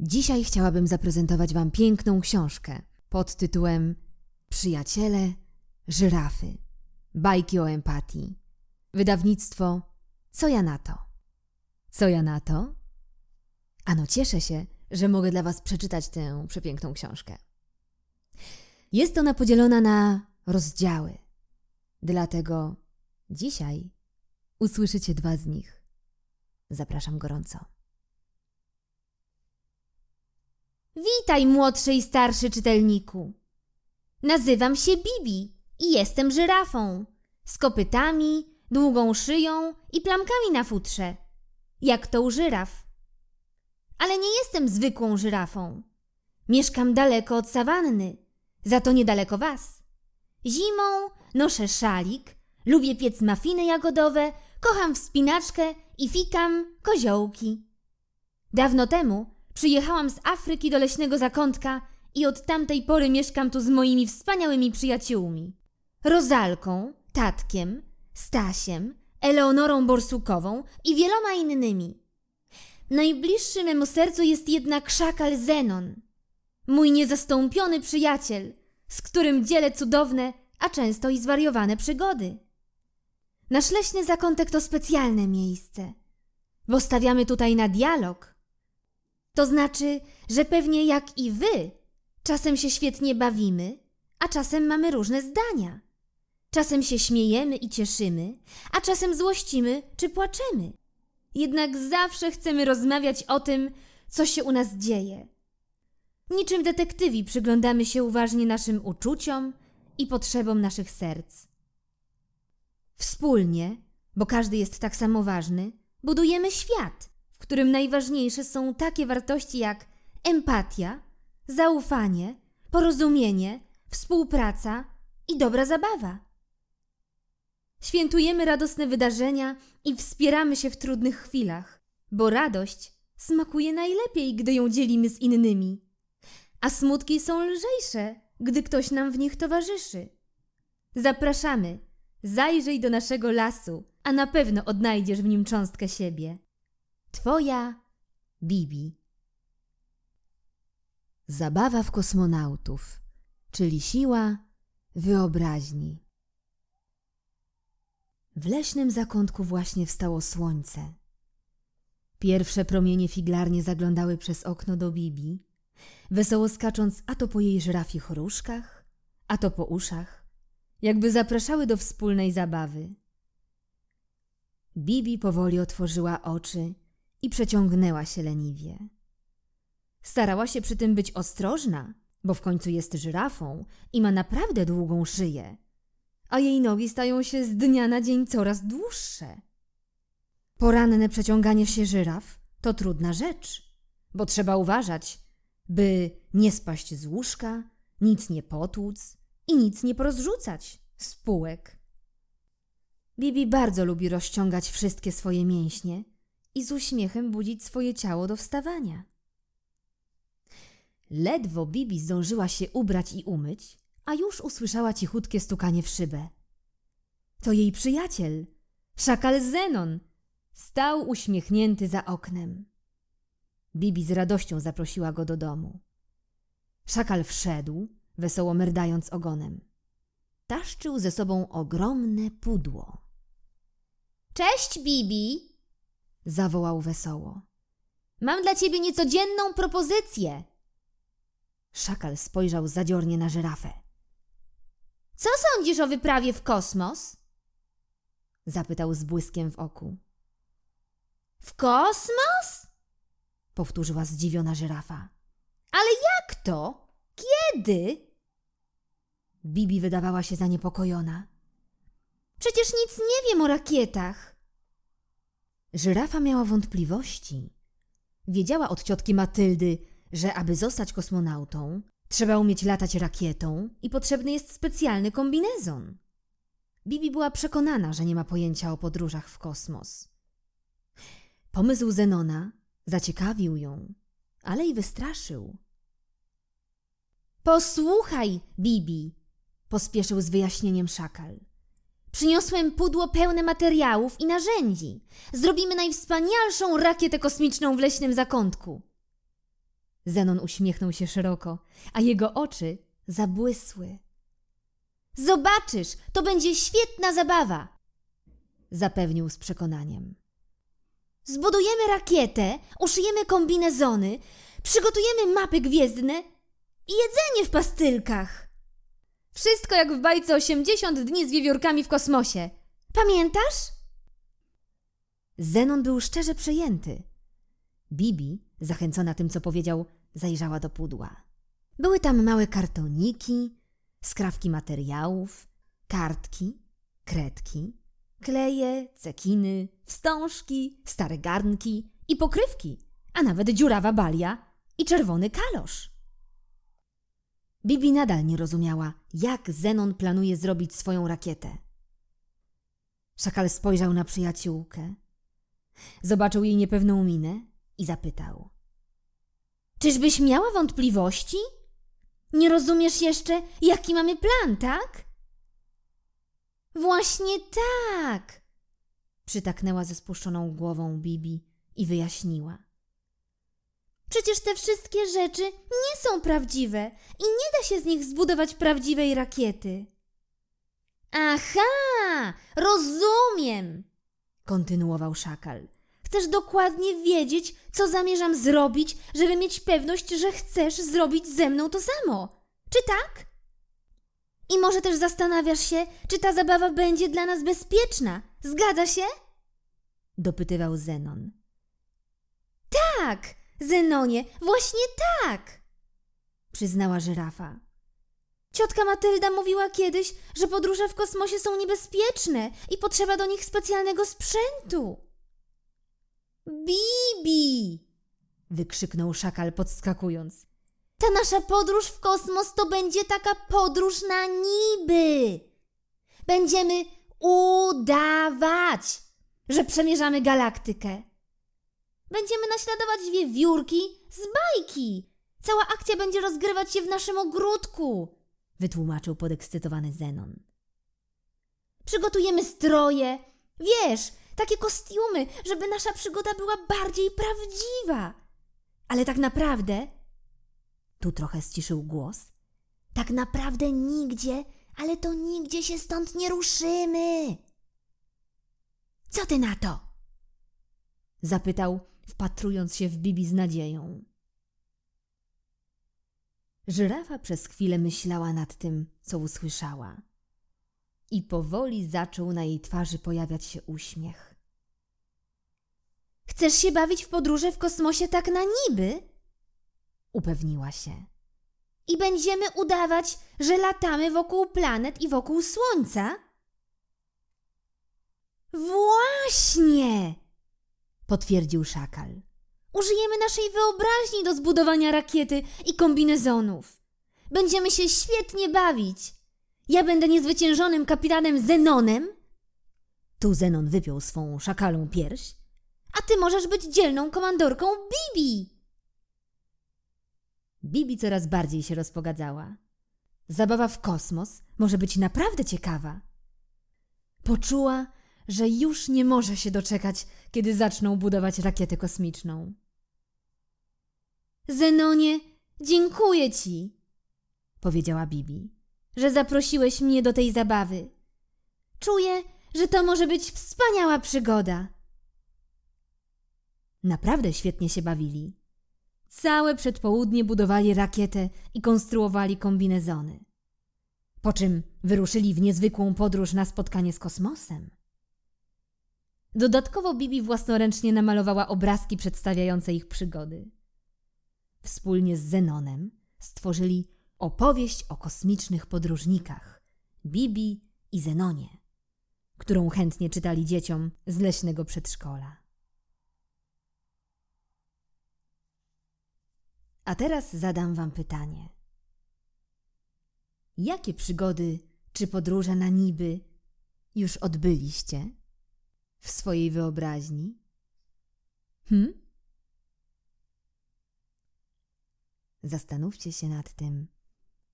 Dzisiaj chciałabym zaprezentować Wam piękną książkę pod tytułem Przyjaciele żyrafy. Bajki o empatii. Wydawnictwo Co ja na to? Co ja na to? Ano cieszę się, że mogę dla Was przeczytać tę przepiękną książkę. Jest ona podzielona na rozdziały. Dlatego dzisiaj usłyszycie dwa z nich. Zapraszam gorąco. Witaj, młodszy i starszy czytelniku. Nazywam się Bibi i jestem żyrafą. Z kopytami, długą szyją i plamkami na futrze. Jak to u żyraf. Ale nie jestem zwykłą żyrafą. Mieszkam daleko od sawanny, za to niedaleko was. Zimą noszę szalik, lubię piec mafiny jagodowe, kocham wspinaczkę i fikam koziołki. Dawno temu przyjechałam z Afryki do leśnego zakątka i od tamtej pory mieszkam tu z moimi wspaniałymi przyjaciółmi. Rozalką, Tatkiem, Stasiem, Eleonorą Borsukową i wieloma innymi. Najbliższy memu sercu jest jednak szakal Zenon. Mój niezastąpiony przyjaciel, z którym dzielę cudowne, a często i zwariowane przygody. Nasz leśny zakątek to specjalne miejsce, bo stawiamy tutaj na dialog. To znaczy, że pewnie jak i wy, czasem się świetnie bawimy, a czasem mamy różne zdania. Czasem się śmiejemy i cieszymy, a czasem złościmy czy płaczemy. Jednak zawsze chcemy rozmawiać o tym, co się u nas dzieje. Niczym detektywi przyglądamy się uważnie naszym uczuciom i potrzebom naszych serc. Wspólnie, bo każdy jest tak samo ważny, budujemy świat, w którym najważniejsze są takie wartości jak empatia, zaufanie, porozumienie, współpraca i dobra zabawa. Świętujemy radosne wydarzenia i wspieramy się w trudnych chwilach, bo radość smakuje najlepiej, gdy ją dzielimy z innymi, a smutki są lżejsze, gdy ktoś nam w nich towarzyszy. Zapraszamy, zajrzyj do naszego lasu, a na pewno odnajdziesz w nim cząstkę siebie. Twoja Bibi. Zabawa w kosmonautów, czyli siła wyobraźni. W leśnym zakątku właśnie wstało słońce. Pierwsze promienie figlarnie zaglądały przez okno do Bibi, wesoło skacząc a to po jej żyrafich różkach, a to po uszach, jakby zapraszały do wspólnej zabawy. Bibi powoli otworzyła oczy i przeciągnęła się leniwie. Starała się przy tym być ostrożna, bo w końcu jest żyrafą i ma naprawdę długą szyję, a jej nogi stają się z dnia na dzień coraz dłuższe. Poranne przeciąganie się żyraf to trudna rzecz, bo trzeba uważać, by nie spaść z łóżka, nic nie potłuc i nic nie porozrzucać z półek. Bibi bardzo lubi rozciągać wszystkie swoje mięśnie i z uśmiechem budzić swoje ciało do wstawania. Ledwo Bibi zdążyła się ubrać i umyć, a już usłyszała cichutkie stukanie w szybę. To jej przyjaciel, szakal Zenon, stał uśmiechnięty za oknem. Bibi z radością zaprosiła go do domu. Szakal wszedł, wesoło merdając ogonem. Taszczył ze sobą ogromne pudło. Cześć, Bibi! Zawołał wesoło. Mam dla ciebie niecodzienną propozycję. Szakal spojrzał zadziornie na żyrafę. Co sądzisz o wyprawie w kosmos? Zapytał z błyskiem w oku. W kosmos? Powtórzyła zdziwiona żyrafa. Ale jak to? Kiedy? Bibi wydawała się zaniepokojona. Przecież nic nie wiem o rakietach. Żyrafa miała wątpliwości. Wiedziała od ciotki Matyldy, że aby zostać kosmonautą, trzeba umieć latać rakietą i potrzebny jest specjalny kombinezon. Bibi była przekonana, że nie ma pojęcia o podróżach w kosmos. Pomysł Zenona zaciekawił ją, ale i wystraszył. Posłuchaj, Bibi, pospieszył z wyjaśnieniem szakal. Przyniosłem pudło pełne materiałów i narzędzi. Zrobimy najwspanialszą rakietę kosmiczną w leśnym zakątku. Zenon uśmiechnął się szeroko, a jego oczy zabłysły. Zobaczysz, to będzie świetna zabawa. Zapewnił z przekonaniem. Zbudujemy rakietę, uszyjemy kombinezony, przygotujemy mapy gwiezdne i jedzenie w pastylkach. Wszystko jak w bajce 80 dni z wiewiórkami w kosmosie. Pamiętasz? Zenon był szczerze przejęty. Bibi, zachęcona tym, co powiedział, zajrzała do pudła. Były tam małe kartoniki, skrawki materiałów, kartki, kredki, kleje, cekiny, wstążki, stare garnki i pokrywki, a nawet dziurawa balia i czerwony kalosz. Bibi nadal nie rozumiała, jak Zenon planuje zrobić swoją rakietę. Szakal spojrzał na przyjaciółkę. Zobaczył jej niepewną minę i zapytał. Czyżbyś miała wątpliwości? Nie rozumiesz jeszcze, jaki mamy plan, tak? Właśnie tak! Przytaknęła ze spuszczoną głową Bibi i wyjaśniła. Przecież te wszystkie rzeczy nie są prawdziwe i nie da się z nich zbudować prawdziwej rakiety. Aha, rozumiem, kontynuował szakal. Chcesz dokładnie wiedzieć, co zamierzam zrobić, żeby mieć pewność, że chcesz zrobić ze mną to samo. Czy tak? I może też zastanawiasz się, czy ta zabawa będzie dla nas bezpieczna. Zgadza się? Dopytywał Zenon. Tak, Zenonie, właśnie tak! Przyznała żyrafa. Ciotka Matylda mówiła kiedyś, że podróże w kosmosie są niebezpieczne i potrzeba do nich specjalnego sprzętu. Bibi! wykrzyknął szakal podskakując. Ta nasza podróż w kosmos to będzie taka podróż na niby. Będziemy udawać, że przemierzamy galaktykę. Będziemy naśladować wiewiórki z bajki. Cała akcja będzie rozgrywać się w naszym ogródku, wytłumaczył podekscytowany Zenon. Przygotujemy stroje, wiesz, takie kostiumy, żeby nasza przygoda była bardziej prawdziwa. Ale tak naprawdę tu trochę ściszył głos. Tak naprawdę nigdzie, ale to nigdzie się stąd nie ruszymy. Co ty na to? Zapytał, wpatrując się w Bibi z nadzieją. Żyrafa przez chwilę myślała nad tym, co usłyszała. I powoli zaczął na jej twarzy pojawiać się uśmiech. Chcesz się bawić w podróże w kosmosie tak na niby? upewniła się. I będziemy udawać, że latamy wokół planet i wokół Słońca? Właśnie! Potwierdził szakal. Użyjemy naszej wyobraźni do zbudowania rakiety i kombinezonów. Będziemy się świetnie bawić. Ja będę niezwyciężonym kapitanem Zenonem. Tu Zenon wypiął swą szakalą pierś. A ty możesz być dzielną komandorką Bibi. Bibi coraz bardziej się rozpogadzała. Zabawa w kosmos może być naprawdę ciekawa. Poczuła, że już nie może się doczekać, kiedy zaczną budować rakietę kosmiczną. Zenonie, dziękuję ci, powiedziała Bibi, że zaprosiłeś mnie do tej zabawy. Czuję, że to może być wspaniała przygoda. Naprawdę świetnie się bawili. Całe przedpołudnie budowali rakietę i konstruowali kombinezony. Po czym wyruszyli w niezwykłą podróż na spotkanie z kosmosem. Dodatkowo Bibi własnoręcznie namalowała obrazki przedstawiające ich przygody. Wspólnie z Zenonem stworzyli opowieść o kosmicznych podróżnikach Bibi i Zenonie, którą chętnie czytali dzieciom z leśnego przedszkola. A teraz zadam Wam pytanie. Jakie przygody czy podróże na niby już odbyliście w swojej wyobraźni? Hm? Zastanówcie się nad tym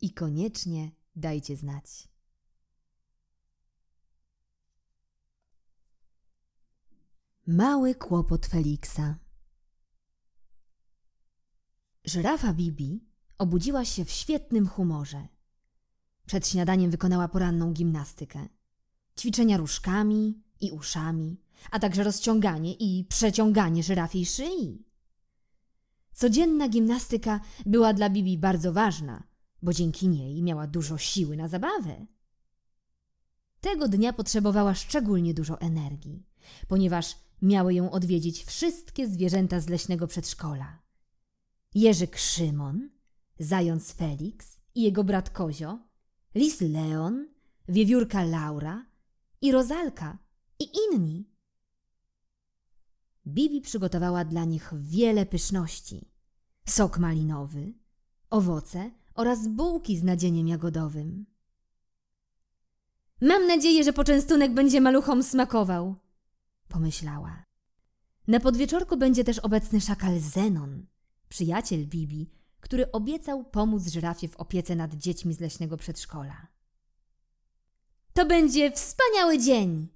i koniecznie dajcie znać. Mały kłopot Feliksa. Żyrafa Bibi obudziła się w świetnym humorze. Przed śniadaniem wykonała poranną gimnastykę. Ćwiczenia różkami i uszami, a także rozciąganie i przeciąganie żyrafiej szyi. Codzienna gimnastyka była dla Bibi bardzo ważna, bo dzięki niej miała dużo siły na zabawę. Tego dnia potrzebowała szczególnie dużo energii, ponieważ miały ją odwiedzić wszystkie zwierzęta z leśnego przedszkola. Jerzyk Szymon, zając Felix i jego brat Kozio, lis Leon, wiewiórka Laura i Rozalka i inni. Bibi przygotowała dla nich wiele pyszności. Sok malinowy, owoce oraz bułki z nadzieniem jagodowym. Mam nadzieję, że poczęstunek będzie maluchom smakował, pomyślała. Na podwieczorku będzie też obecny szakal Zenon, przyjaciel Bibi, który obiecał pomóc żyrafie w opiece nad dziećmi z leśnego przedszkola. To będzie wspaniały dzień,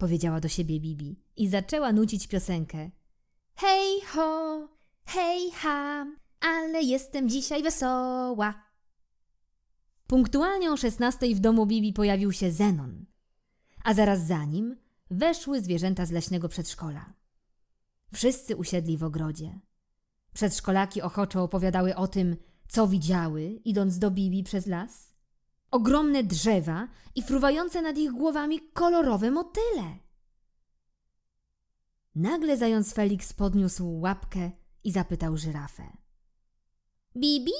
powiedziała do siebie Bibi i zaczęła nucić piosenkę. Hej ho, hej ha, ale jestem dzisiaj wesoła. Punktualnie o szesnastej w domu Bibi pojawił się Zenon, a zaraz za nim weszły zwierzęta z leśnego przedszkola. Wszyscy usiedli w ogrodzie. Przedszkolaki ochoczo opowiadały o tym, co widziały, idąc do Bibi przez las. Ogromne drzewa i fruwające nad ich głowami kolorowe motyle. Nagle zając Felix podniósł łapkę i zapytał żyrafę. Bibi,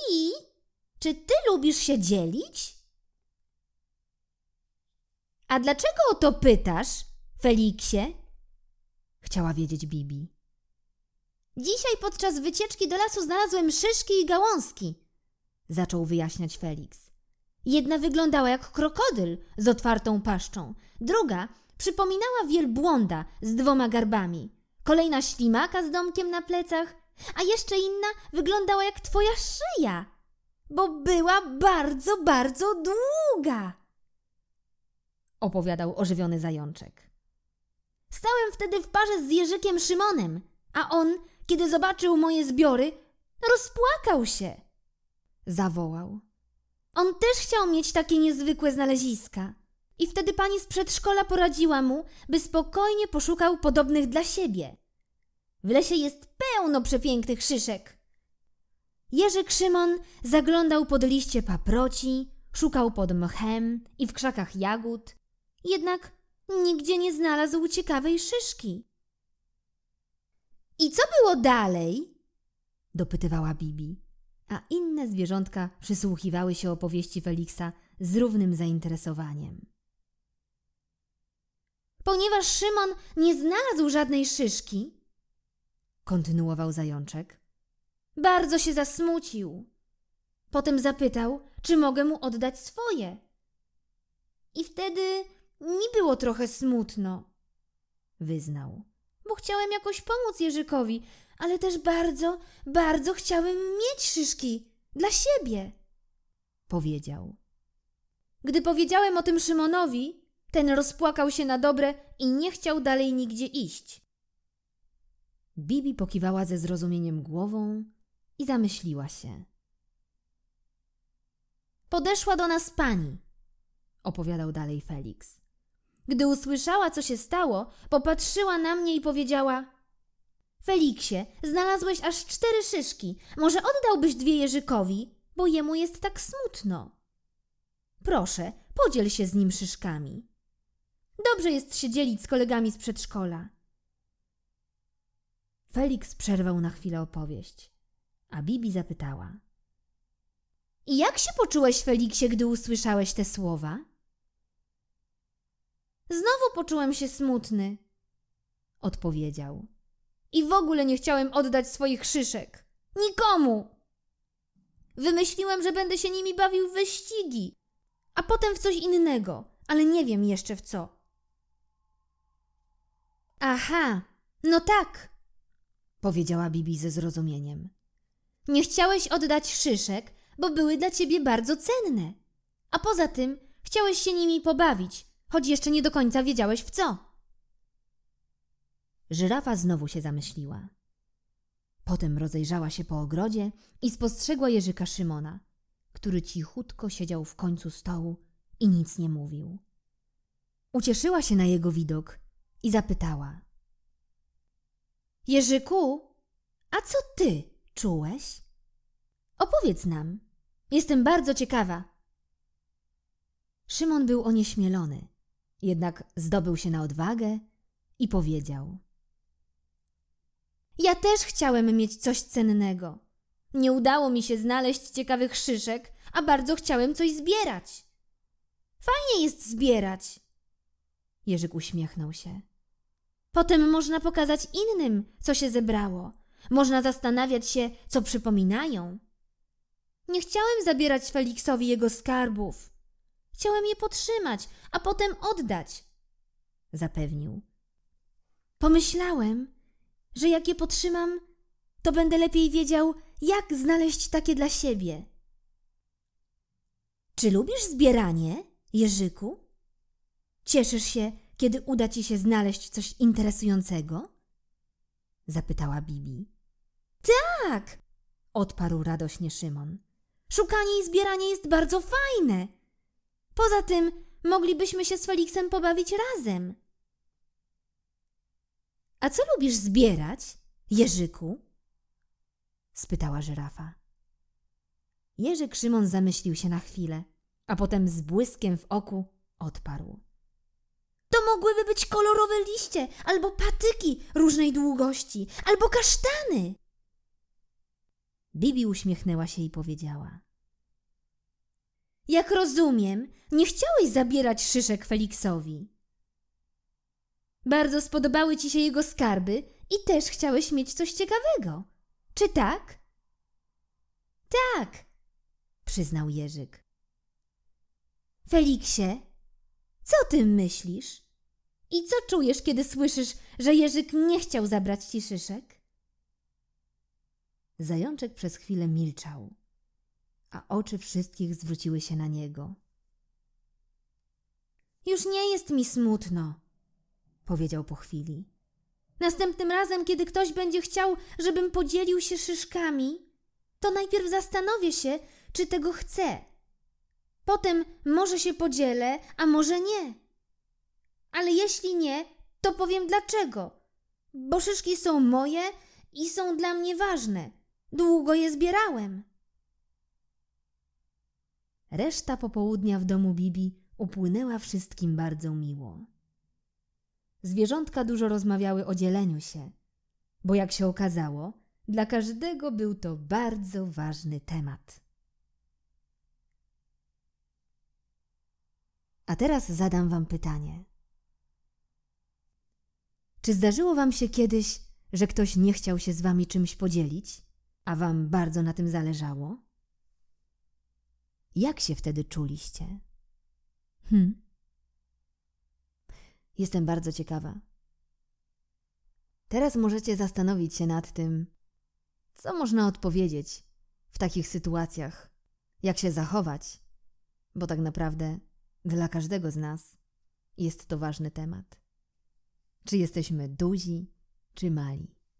czy ty lubisz się dzielić? A dlaczego o to pytasz, Feliksie? Chciała wiedzieć Bibi. Dzisiaj podczas wycieczki do lasu znalazłem szyszki i gałązki, zaczął wyjaśniać Felix. Jedna wyglądała jak krokodyl z otwartą paszczą, druga przypominała wielbłąda z dwoma garbami, kolejna ślimaka z domkiem na plecach, a jeszcze inna wyglądała jak twoja szyja, bo była bardzo, bardzo długa. Opowiadał ożywiony zajączek. Stałem wtedy w parze z Jerzykiem Szymonem, a on kiedy zobaczył moje zbiory, rozpłakał się. Zawołał. On też chciał mieć takie niezwykłe znaleziska. I wtedy pani z przedszkola poradziła mu, by spokojnie poszukał podobnych dla siebie. W lesie jest pełno przepięknych szyszek. Jerzyk Szymon zaglądał pod liście paproci, szukał pod mchem i w krzakach jagód, jednak nigdzie nie znalazł ciekawej szyszki. I co było dalej? dopytywała Bibi, a inne zwierzątka przysłuchiwały się opowieści Feliksa z równym zainteresowaniem. Ponieważ Szymon nie znalazł żadnej szyszki, kontynuował zajączek, bardzo się zasmucił. Potem zapytał, czy mogę mu oddać swoje. I wtedy mi było trochę smutno, wyznał bo chciałem jakoś pomóc Jerzykowi, ale też bardzo, bardzo chciałem mieć szyszki dla siebie. Powiedział. Gdy powiedziałem o tym Szymonowi, ten rozpłakał się na dobre i nie chciał dalej nigdzie iść. Bibi pokiwała ze zrozumieniem głową i zamyśliła się. Podeszła do nas pani, opowiadał dalej Felix. Gdy usłyszała, co się stało, popatrzyła na mnie i powiedziała: Feliksie, znalazłeś aż cztery szyszki. Może oddałbyś dwie Jerzykowi, bo jemu jest tak smutno. Proszę, podziel się z nim szyszkami. Dobrze jest się dzielić z kolegami z przedszkola. Felix przerwał na chwilę opowieść, a Bibi zapytała: I jak się poczułeś, Feliksie, gdy usłyszałeś te słowa? Znowu poczułem się smutny, odpowiedział. I w ogóle nie chciałem oddać swoich szyszek. Nikomu! Wymyśliłem, że będę się nimi bawił w wyścigi, a potem w coś innego, ale nie wiem jeszcze w co. Aha, no tak, powiedziała Bibi ze zrozumieniem. Nie chciałeś oddać szyszek, bo były dla ciebie bardzo cenne. A poza tym chciałeś się nimi pobawić, choć jeszcze nie do końca wiedziałeś w co. Żyrafa znowu się zamyśliła. Potem rozejrzała się po ogrodzie i spostrzegła Jerzyka Szymona, który cichutko siedział w końcu stołu i nic nie mówił. Ucieszyła się na jego widok i zapytała: Jerzyku, a co ty czułeś? Opowiedz nam. Jestem bardzo ciekawa. Szymon był onieśmielony, jednak zdobył się na odwagę i powiedział: Ja też chciałem mieć coś cennego. Nie udało mi się znaleźć ciekawych szyszek, a bardzo chciałem coś zbierać. Fajnie jest zbierać. Jerzyk uśmiechnął się. Potem można pokazać innym, co się zebrało. Można zastanawiać się, co przypominają. Nie chciałem zabierać Feliksowi jego skarbów. Chciałem je potrzymać, a potem oddać, zapewnił. Pomyślałem, że jak je potrzymam, to będę lepiej wiedział, jak znaleźć takie dla siebie. Czy lubisz zbieranie, Jerzyku? Cieszysz się, kiedy uda ci się znaleźć coś interesującego? Zapytała Bibi. Tak, Odparł radośnie Szymon. szukanie i zbieranie jest bardzo fajne. Poza tym moglibyśmy się z Feliksem pobawić razem. A co lubisz zbierać, Jerzyku? spytała żyrafa. Jerzyk Szymon zamyślił się na chwilę, a potem z błyskiem w oku odparł. To mogłyby być kolorowe liście, albo patyki różnej długości, albo kasztany. Bibi uśmiechnęła się i powiedziała. Jak rozumiem, nie chciałeś zabierać szyszek Feliksowi. Bardzo spodobały ci się jego skarby i też chciałeś mieć coś ciekawego. Czy tak? Tak, Przyznał Jerzyk. Feliksie, co ty myślisz? I co czujesz, kiedy słyszysz, że Jerzyk nie chciał zabrać ci szyszek? Zajączek przez chwilę milczał, a oczy wszystkich zwróciły się na niego. Już nie jest mi smutno, Powiedział po chwili. Następnym razem, kiedy ktoś będzie chciał, żebym podzielił się szyszkami, to najpierw zastanowię się, czy tego chcę. Potem może się podzielę, a może nie. Ale jeśli nie, to powiem dlaczego. Bo szyszki są moje i są dla mnie ważne. Długo je zbierałem. Reszta popołudnia w domu Bibi upłynęła wszystkim bardzo miło. Zwierzątka dużo rozmawiały o dzieleniu się, bo jak się okazało, dla każdego był to bardzo ważny temat. A teraz zadam Wam pytanie. Czy zdarzyło Wam się kiedyś, że ktoś nie chciał się z Wami czymś podzielić, a Wam bardzo na tym zależało? Jak się wtedy czuliście? Hm? Jestem bardzo ciekawa. Teraz możecie zastanowić się nad tym, co można odpowiedzieć w takich sytuacjach, jak się zachować, bo tak naprawdę dla każdego z nas jest to ważny temat. Czy jesteśmy duzi, czy mali?